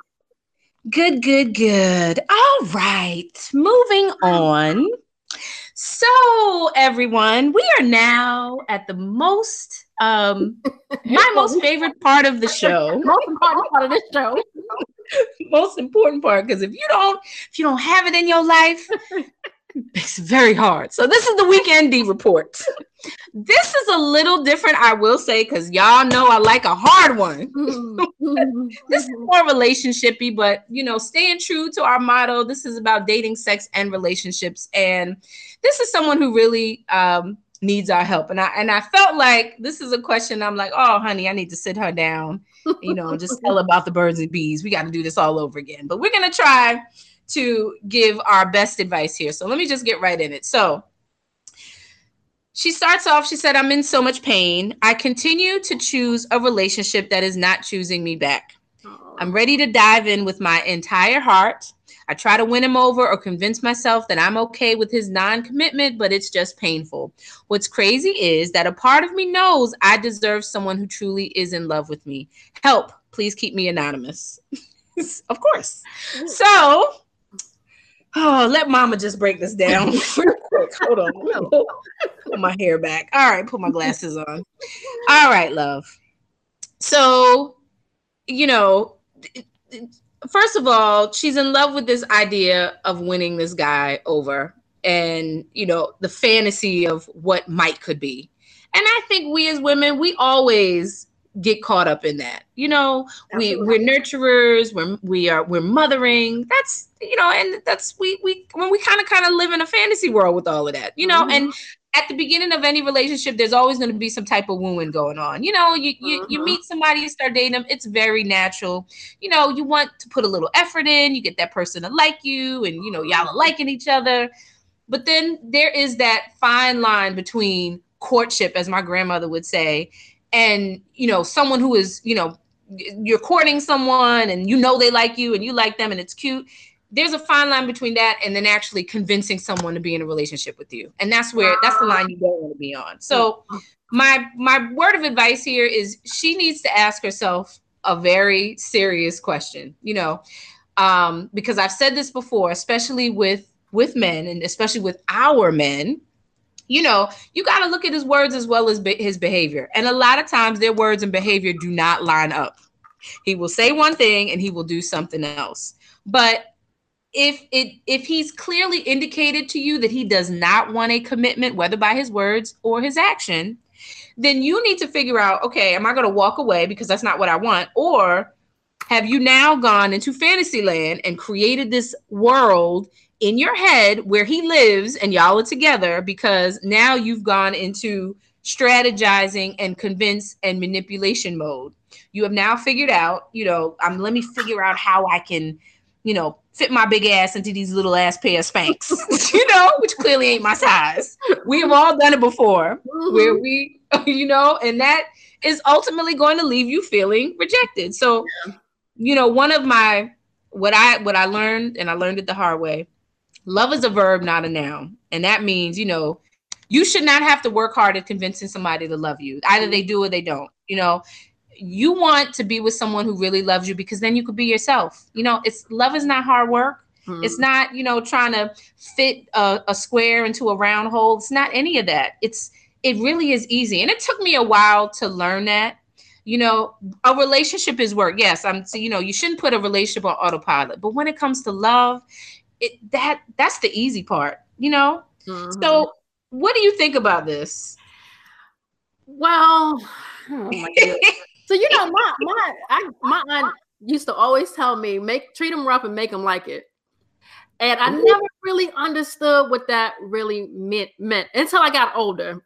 good good good all right moving on so everyone we are now at the most um my most favorite part of the show. Most important part of this show. Most important part because if you don't if you don't have it in your life it's very hard. So this is the weekend d report. This is a little different i will say because y'all know i like a hard one. This is more relationshipy but you know staying true to our motto this is about dating sex and relationships. And this is someone who really um, needs our help. And i and i felt like this is a question i'm like oh honey i need to sit her down you know, just tell about the birds and bees. We got to do this all over again. But we're going to try to give our best advice here. So let me just get right in it. So she starts off, she said, I'm in so much pain. I continue to choose a relationship that is not choosing me back. I'm ready to dive in with my entire heart. I try to win him over or convince myself that I'm okay with his non commitment, but it's just painful. What's crazy is that a part of me knows I deserve someone who truly is in love with me. Help, please keep me anonymous. of course. So, oh, let mama just break this down real quick. Hold on. Put my hair back. All right, put my glasses on. All right, love. So, you know, first of all, she's in love with this idea of winning this guy over and, you know, the fantasy of what might could be. And I think we as women, we always get caught up in that. You know, Absolutely. we we're nurturers, we're we are we're mothering. That's you know, and that's we we when we kind of kind of live in a fantasy world with all of that, you know, mm-hmm. and at the beginning of any relationship, there's always going to be some type of wooing going on. You know, you you, uh-huh. you meet somebody, you start dating them, it's very natural. You know, you want to put a little effort in, you get that person to like you, and you know, y'all are liking each other. But then there is that fine line between courtship, as my grandmother would say, and you know, someone who is, you know, you're courting someone and you know they like you and you like them and it's cute there's a fine line between that and then actually convincing someone to be in a relationship with you. And that's where that's the line you don't want to be on. So my my word of advice here is she needs to ask herself a very serious question you know? Um, because i've said this before especially with with men and especially with our men you know you got to look at his words as well as be- his behavior. And a lot of times their words and behavior do not line up. He will say one thing and he will do something else. But if it if he's clearly indicated to you that he does not want a commitment whether by his words or his action then you need to figure out okay am i going to walk away because that's not what i want? Or have you now gone into fantasy land and created this world in your head where he lives and y'all are together because now you've gone into strategizing and convince and manipulation mode you have now figured out you know i'm let me figure out how i can you know fit my big ass into these little ass pair of Spanx, you know, which clearly ain't my size. We have all done it before, mm-hmm. where we, you know, and that is ultimately going to leave you feeling rejected. So, you know, one of my what I what I learned, and I learned it the hard way. Love is a verb, not a noun, and that means, you know, you should not have to work hard at convincing somebody to love you. Either they do or they don't. You know, you want to be with someone who really loves you because then you could be yourself. You know, it's love is not hard work. Mm-hmm. It's not, you know, trying to fit a, a square into a round hole. It's not any of that. It's it really is easy. And it took me a while to learn that. You know, a relationship is work. Yes, I'm so, you know, you shouldn't put a relationship on autopilot. But when it comes to love, it that that's the easy part, you know? Mm-hmm. So what do you think about this? Well, oh So you know, my my I, my aunt used to always tell me, make treat them rough and make them like it. And I never really understood what that really meant meant until I got older.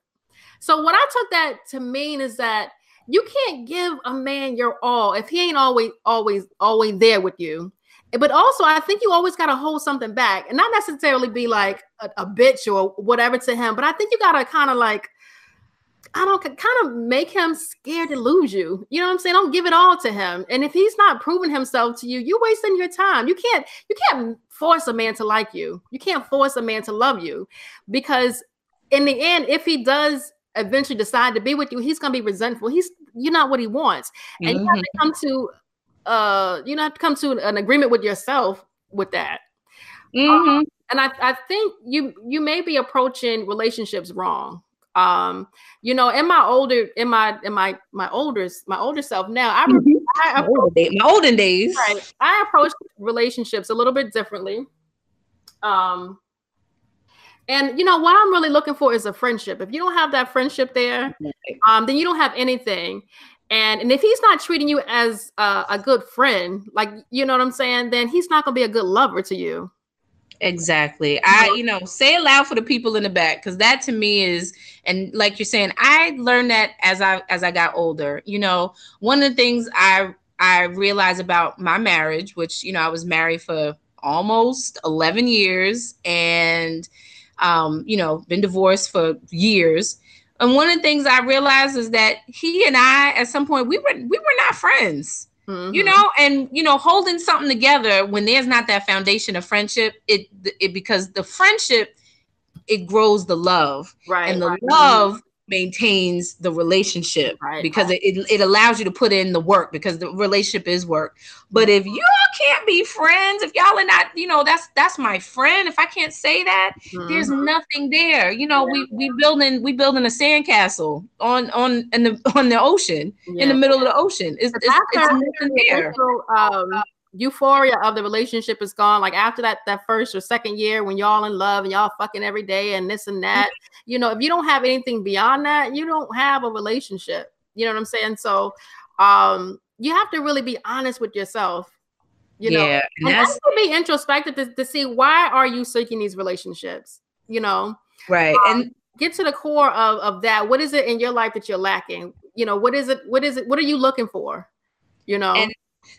So what I took that to mean is that you can't give a man your all if he ain't always always always there with you but also i think you always got to hold something back and not necessarily be like a, a bitch or whatever to him but i think you got to kind of like I don't kind of make him scared to lose you. You know what I'm saying? Don't give it all to him. And if he's not proving himself to you, you're wasting your time. You can't you can't force a man to like you. You can't force a man to love you because in the end, if he does eventually decide to be with you, he's gonna be resentful. He's you're not what he wants, and mm-hmm. you have to come to uh you know have to come to an agreement with yourself with that. Mm-hmm. Um, and I, I think you you may be approaching relationships wrong. Um, you know, in my older, in my in my my older my older self now, I, mm-hmm. I approach, my olden days, right? I approach relationships a little bit differently. Um, and you know what I'm really looking for is a friendship. If you don't have that friendship there, um, then you don't have anything. And and if he's not treating you as a, a good friend, like you know what I'm saying, then he's not gonna be a good lover to you. Exactly. I, you know, say it loud for the people in the back because that to me is, and like you're saying, I learned that as I as I got older. You know, one of the things I I realized about my marriage, which you know I was married for almost 11 years, and um, you know, been divorced for years. And one of the things I realized is that he and I, at some point, we were we were not friends. Mm-hmm. You know, and you know, holding something together when there's not that foundation of friendship, it it because the friendship it grows the love, right? And the right. love maintains the relationship right, because. It, it allows you to put in the work because the relationship is work but if y'all can't be friends if y'all are not you know that's that's my friend if i can't say that mm-hmm. there's nothing there you know yeah. we we building we building a sandcastle on on in the on the ocean yeah. in the middle of the ocean it's, it's, it's nothing there um, euphoria of the relationship is gone. Like after that, that first or second year when y'all in love and y'all fucking every day and this and that, you know, if you don't have anything beyond that, you don't have a relationship. You know what I'm saying? So um you have to really be honest with yourself. You know, yeah, and, and to be introspective to, to see why are you seeking these relationships, you know? Right. Um, and get to the core of, of that. What is it in your life that you're lacking? You know, what is it? What is it? What are you looking for? You know, and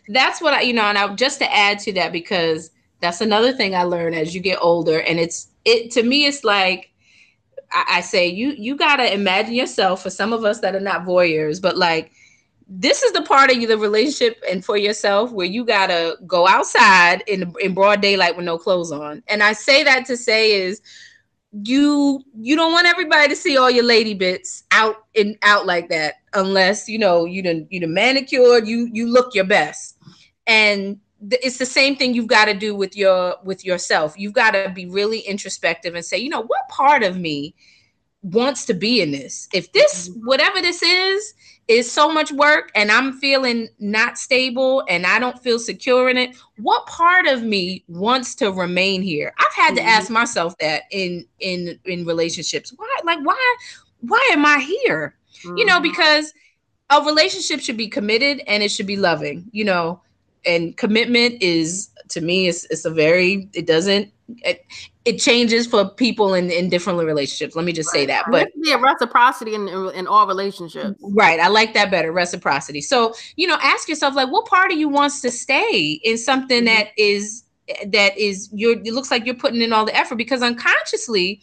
that's what I, you know, and I just to add to that because that's another thing I learned as you get older, and it's it to me, it's like I, say you you gotta imagine yourself for some of us that are not voyeurs, but like this is the part of the relationship and for yourself where you gotta go outside in in broad daylight with no clothes on. And I say that to say is you you don't want everybody to see all your lady bits out and out like that unless you know you done you done manicured you you look your best and it's the same thing you've got to do with your with yourself you've got to be really introspective and say you know what part of me wants to be in this if this mm-hmm. whatever this is is so much work and I'm feeling not stable and I don't feel secure in it, what part of me wants to remain here? I've had to ask mm-hmm. myself that in in in relationships. Why like why why am I here? You know, mm-hmm. because a relationship should be committed and it should be loving, you know, and commitment is to me it's, it's a very it doesn't it, it changes for people in, in different relationships. Let me just say that. But yeah, reciprocity in, in all relationships. Right. I like that better. Reciprocity. So, you know, ask yourself like what part of you wants to stay in something mm-hmm. that is that is you're it looks like you're putting in all the effort because unconsciously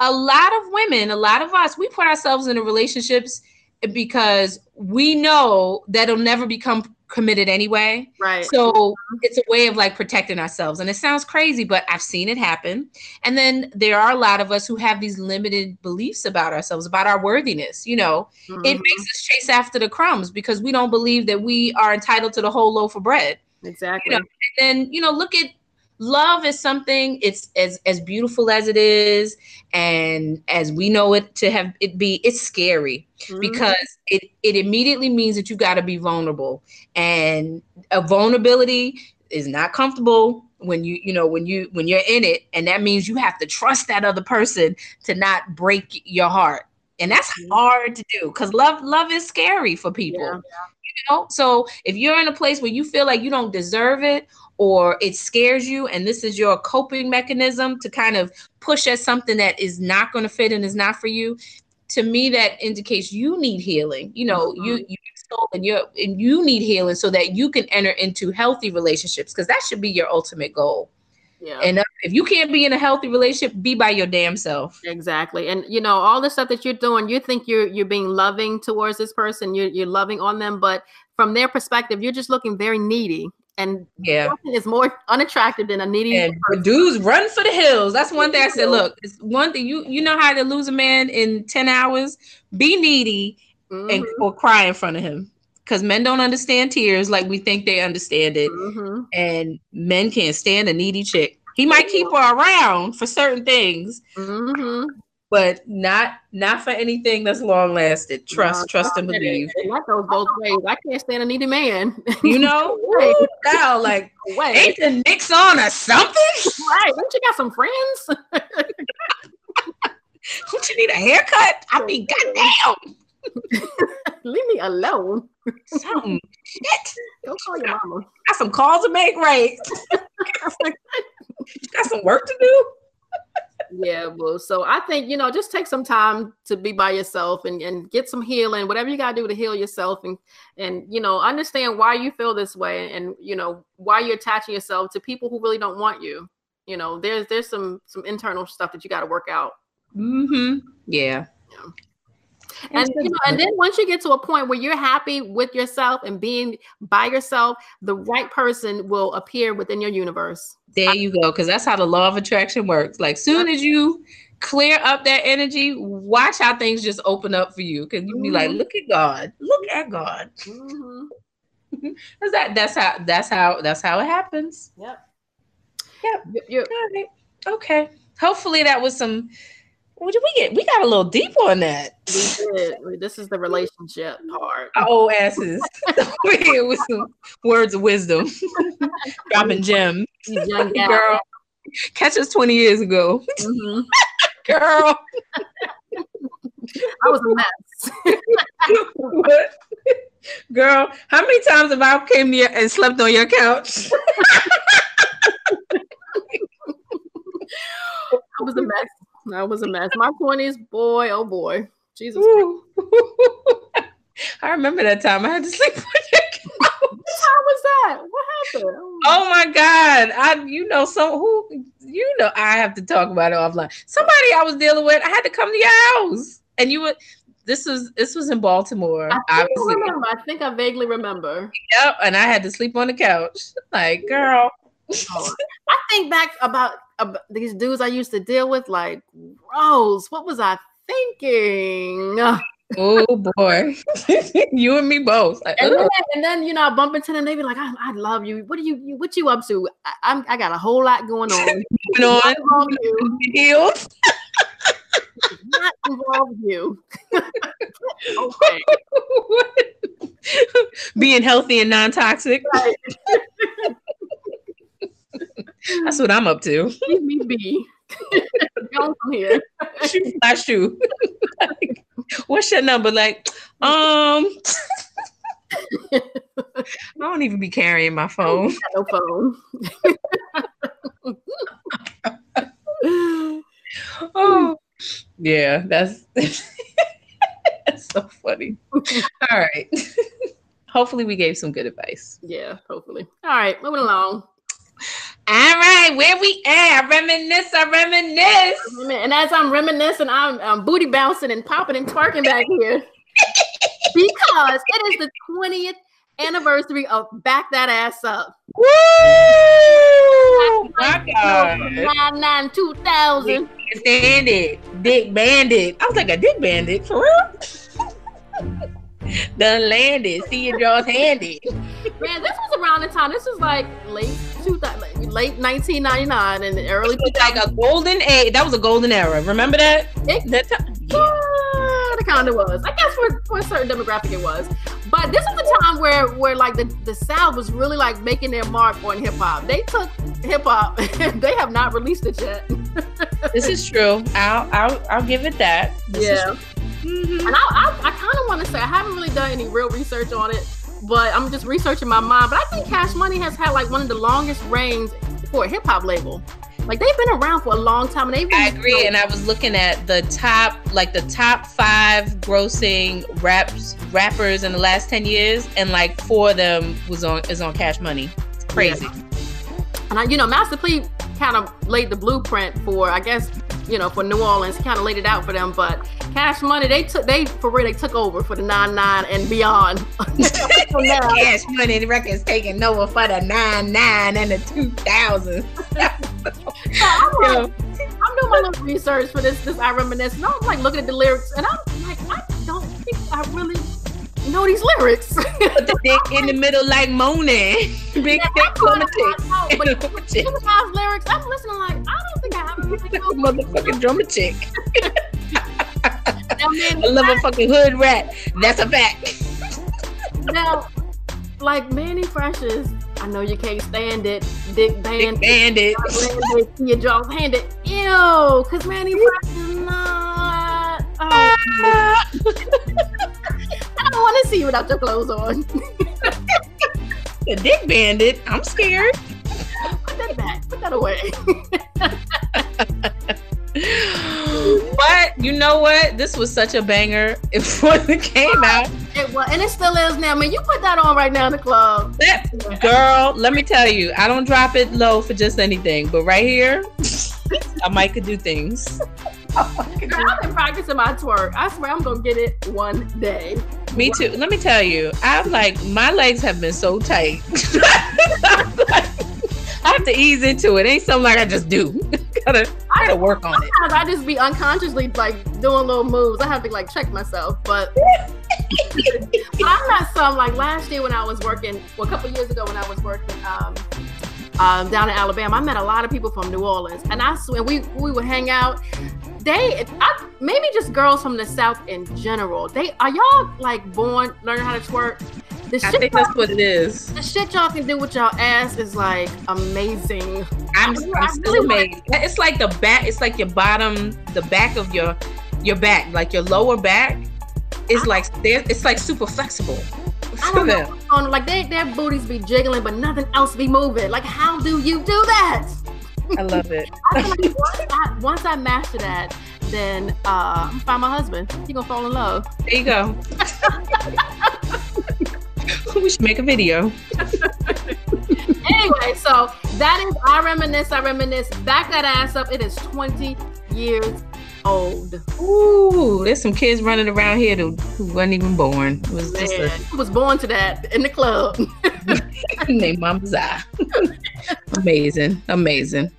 a lot of women, a lot of us, we put ourselves into relationships because we know that it'll never become committed anyway. Right. So it's a way of like protecting ourselves. And it sounds crazy, but I've seen it happen. And then there are a lot of us who have these limited beliefs about ourselves, about our worthiness. You know, mm-hmm. it makes us chase after the crumbs because we don't believe that we are entitled to the whole loaf of bread. Exactly. You know? And then, you know, look at love is something it's as as beautiful as it is and as we know it to have it be it's scary mm-hmm. because it it immediately means that you got to be vulnerable and a vulnerability is not comfortable when you you know when you when you're in it and that means you have to trust that other person to not break your heart and that's mm-hmm. hard to do because love love is scary for people yeah. you know so if you're in a place where you feel like you don't deserve it or it scares you and this is your coping mechanism to kind of push at something that is not going to fit and is not for you to me that indicates you need healing. You know, mm-hmm. you you and you and you need healing so that you can enter into healthy relationships because that should be your ultimate goal. Yeah. And if you can't be in a healthy relationship, be by your damn self. Exactly. And you know, all the stuff that you're doing, you think you're you're being loving towards this person, you're you're loving on them, but from their perspective, you're just looking very needy. And yeah, is more unattractive than a needy. And dudes run for the hills. That's one thing I said. Look, it's one thing you you know how to lose a man in ten hours. Be needy mm-hmm. and or cry in front of him because men don't understand tears like we think they understand it, mm-hmm. and men can't stand a needy chick. He might keep her around for certain things, mm-hmm. But not not for anything that's long lasted. Trust, no, trust, and believe. That goes both ways. I can't stand a needy man. You know, Ooh, now like ain't the Knicks on or something? Right? Don't you got some friends? Don't you need a haircut? I mean, goddamn. Leave me alone. Something. Shit. Don't call your mama. Got some calls to make, right? got some work to do. Yeah, well, so I think you know, just take some time to be by yourself and, and get some healing, whatever you gotta do to heal yourself and and you know, understand why you feel this way and you know why you're attaching yourself to people who really don't want you. You know, there's there's some some internal stuff that you gotta work out. Mm-hmm. Yeah. yeah and you know, and then once you get to a point where you're happy with yourself and being by yourself, the right person will appear within your universe. There you go, because that's how the law of attraction works. Like soon as you clear up that energy, watch how things just open up for you. Because you mm-hmm. be like, mm-hmm. look at God, look at God. Mm-hmm. that that's how that's how that's how it happens. Yep. Yep. Yep. Okay. Hopefully that was some we get? We got a little deep on that. We did. This is the relationship part. Old asses. With some words of wisdom. Dropping gems. Young girl. Catch us 20 years ago. Mm-hmm. girl. I was a mess. what? Girl, how many times have I came here and slept on your couch? I was a mess. That was a mess. My 20s, boy, oh boy. Jesus. I remember that time I had to sleep on your couch. How was that? What happened? Oh. oh my God. I you know some who you know I have to talk about it offline. Somebody I was dealing with, I had to come to your house. And you would this was this was in Baltimore. I think I remember. I think I vaguely remember. Yep, and I had to sleep on the couch. Like, girl. Oh, I think back about about these dudes I used to deal with, like Rose, what was I thinking? oh boy, you and me both. and, then, and, then, you know I bump into them. They be like, "I, I love you. What are you, you? What you up to? I, am I got a whole lot going on. Going on. You. Heels. not involve you. okay. Being healthy and non-toxic. Right. That's what I'm up to. Leave me be. Go from here. Shoot my shoe. like, what's your number? Like, um, I don't even be carrying my phone. No phone. oh, yeah, that's that's so funny. All right. hopefully, we gave some good advice. Yeah, hopefully. All right, moving along. All right, where we at? I reminisce, I reminisce. And as I'm reminiscing, I'm, I'm booty bouncing and popping and twerking back here because it is the 20th anniversary of Back That Ass Up. Woo! My God. 99 2000. Stand it. Dick Bandit. I was like a Dick Bandit for real. Done landed. See your jaws handy. Man, this was around the time. This was like late 2000, late 1999 and early. like a golden age. That was a golden era. Remember that? It, that time. Yeah. It kind of was. I guess for, for a certain demographic it was. But this was the time where where like the, the South was really like making their mark on hip hop. They took hip hop they have not released it yet. this is true. I'll I'll I'll give it that. This yeah. Mm-hmm. And I, I, I kind of want to done any real research on it, but I'm just researching my mind. But I think Cash Money has had like one of the longest reigns for a hip hop label. Like they've been around for a long time, and they've. I agree, and I was looking at the top, like the top five grossing raps rappers in the last ten years, and like four of them was on is on Cash Money. It's crazy. Yeah. And I, you know, Master P kind of laid the blueprint for, I guess, you know, for New Orleans, kind of laid it out for them. But Cash Money, they took, they for real, they took over for the nine nine and beyond. Cash Money the record's taking over for the nine nine and the two thousand. so I'm, like, I'm doing my little research for this. This I reminisce, and I'm like looking at the lyrics, and I'm like, I don't think I really know these lyrics. Put the dick in the middle like moaning. Big yeah, thick plummet chick. But lyrics, I'm listening like, I don't think I really know. Motherfucking drummer chick. now, man, I love a fucking hood rat. That's a fact. now, like Mannie Fresh's, I know you can't stand it. Dick Bandit. Dick Bandit. Your jaws handed. Ew, because Mannie Fresh is not. Oh, I don't want to see you without your clothes on. the dick bandit. I'm scared. Put that back. Put that away. but you know what? This was such a banger before it came out. It was, and it still is now. I mean, you put that on right now in the club. That, girl, let me tell you, I don't drop it low for just anything, but right here, I might could do things. I've been practicing my twerk. I swear I'm gonna get it one day. Me too. Let me tell you, I'm like my legs have been so tight. I have to ease into it. it. Ain't something like I just do. gotta, I gotta work on it. I just be unconsciously like doing little moves. I have to like check myself, but. but I'm not some like last year when I was working, well, a couple years ago when I was working um, um, down in Alabama, I met a lot of people from New Orleans, and I swear we we would hang out they I, maybe just girls from the south in general they are y'all like born learning how to twerk the I think that's what it is. The shit y'all can do with y'all ass is like amazing. I'm, I'm still amazed. It's like the back. It's like your bottom, the back of your your back, like your lower back, is I, like it's like super flexible. I don't know. Like they, their booties be jiggling, but nothing else be moving. Like how do you do that? I love it. I like once, I, once I master that, then uh, I'm find my husband. He gonna fall in love. There you go. we should make a video. anyway, so that is I reminisce. I reminisce. Back that ass up. It is 20 years old. Ooh, there's some kids running around here who, who wasn't even born. It was just a... was born to that in the club. Named Mama Zai. amazing, amazing.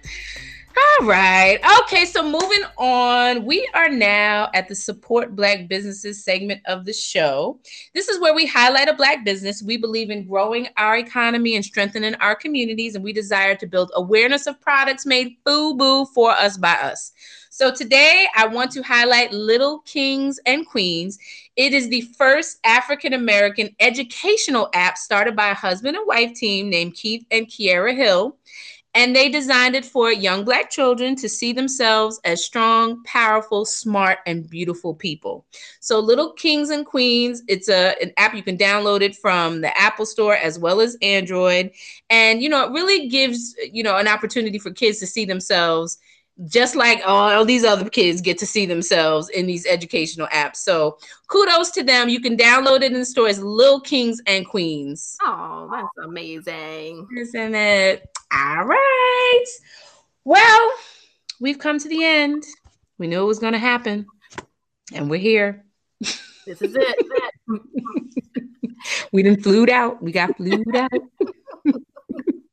All right. Okay, so moving on, we are now at the Support Black Businesses segment of the show. This is where we highlight a Black business. We believe in growing our economy and strengthening our communities, and we desire to build awareness of products made boo boo for us by us. So today I want to highlight Little Kings and Queens. It is the first African American educational app started by a husband and wife team named Keith and Kiera Hill. And they designed it for young Black children to see themselves as strong, powerful, smart, and beautiful people. So, Little Kings and Queens, it's a, an app you can download it from the Apple Store as well as Android. And, you know, it really gives, you know, an opportunity for kids to see themselves just like all these other kids get to see themselves in these educational apps. So kudos to them. You can download it in the stores, Little Kings and Queens. Oh, that's amazing. Isn't it? All right. Well, we've come to the end. We knew it was going to happen, and we're here. This is it. we didn't flued out. We got flued out.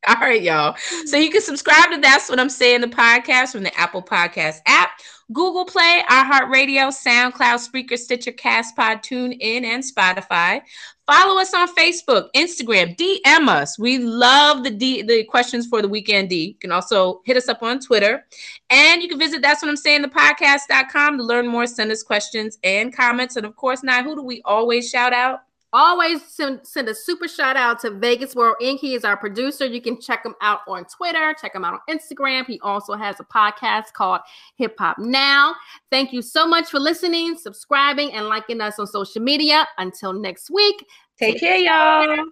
All right, y'all. So you can subscribe to That's What I'm Saying, the podcast from the Apple Podcast app, Google Play, iHeartRadio, SoundCloud, Spreaker, Stitcher, Castpod, TuneIn, and Spotify. Follow us on Facebook, Instagram, DM us. We love the D, the questions for the weekend D. You can also hit us up on Twitter. And you can visit That's What I'm Saying, the podcast.com to learn more, send us questions and comments. And of course, now, who do we always shout out? Always send, send a super shout out to Vegas World Inc. He is our producer. You can check him out on Twitter, check him out on Instagram. He also has a podcast called Hip Hop Now. Thank you so much for listening, subscribing, and liking us on social media. Until next week, take care, y'all.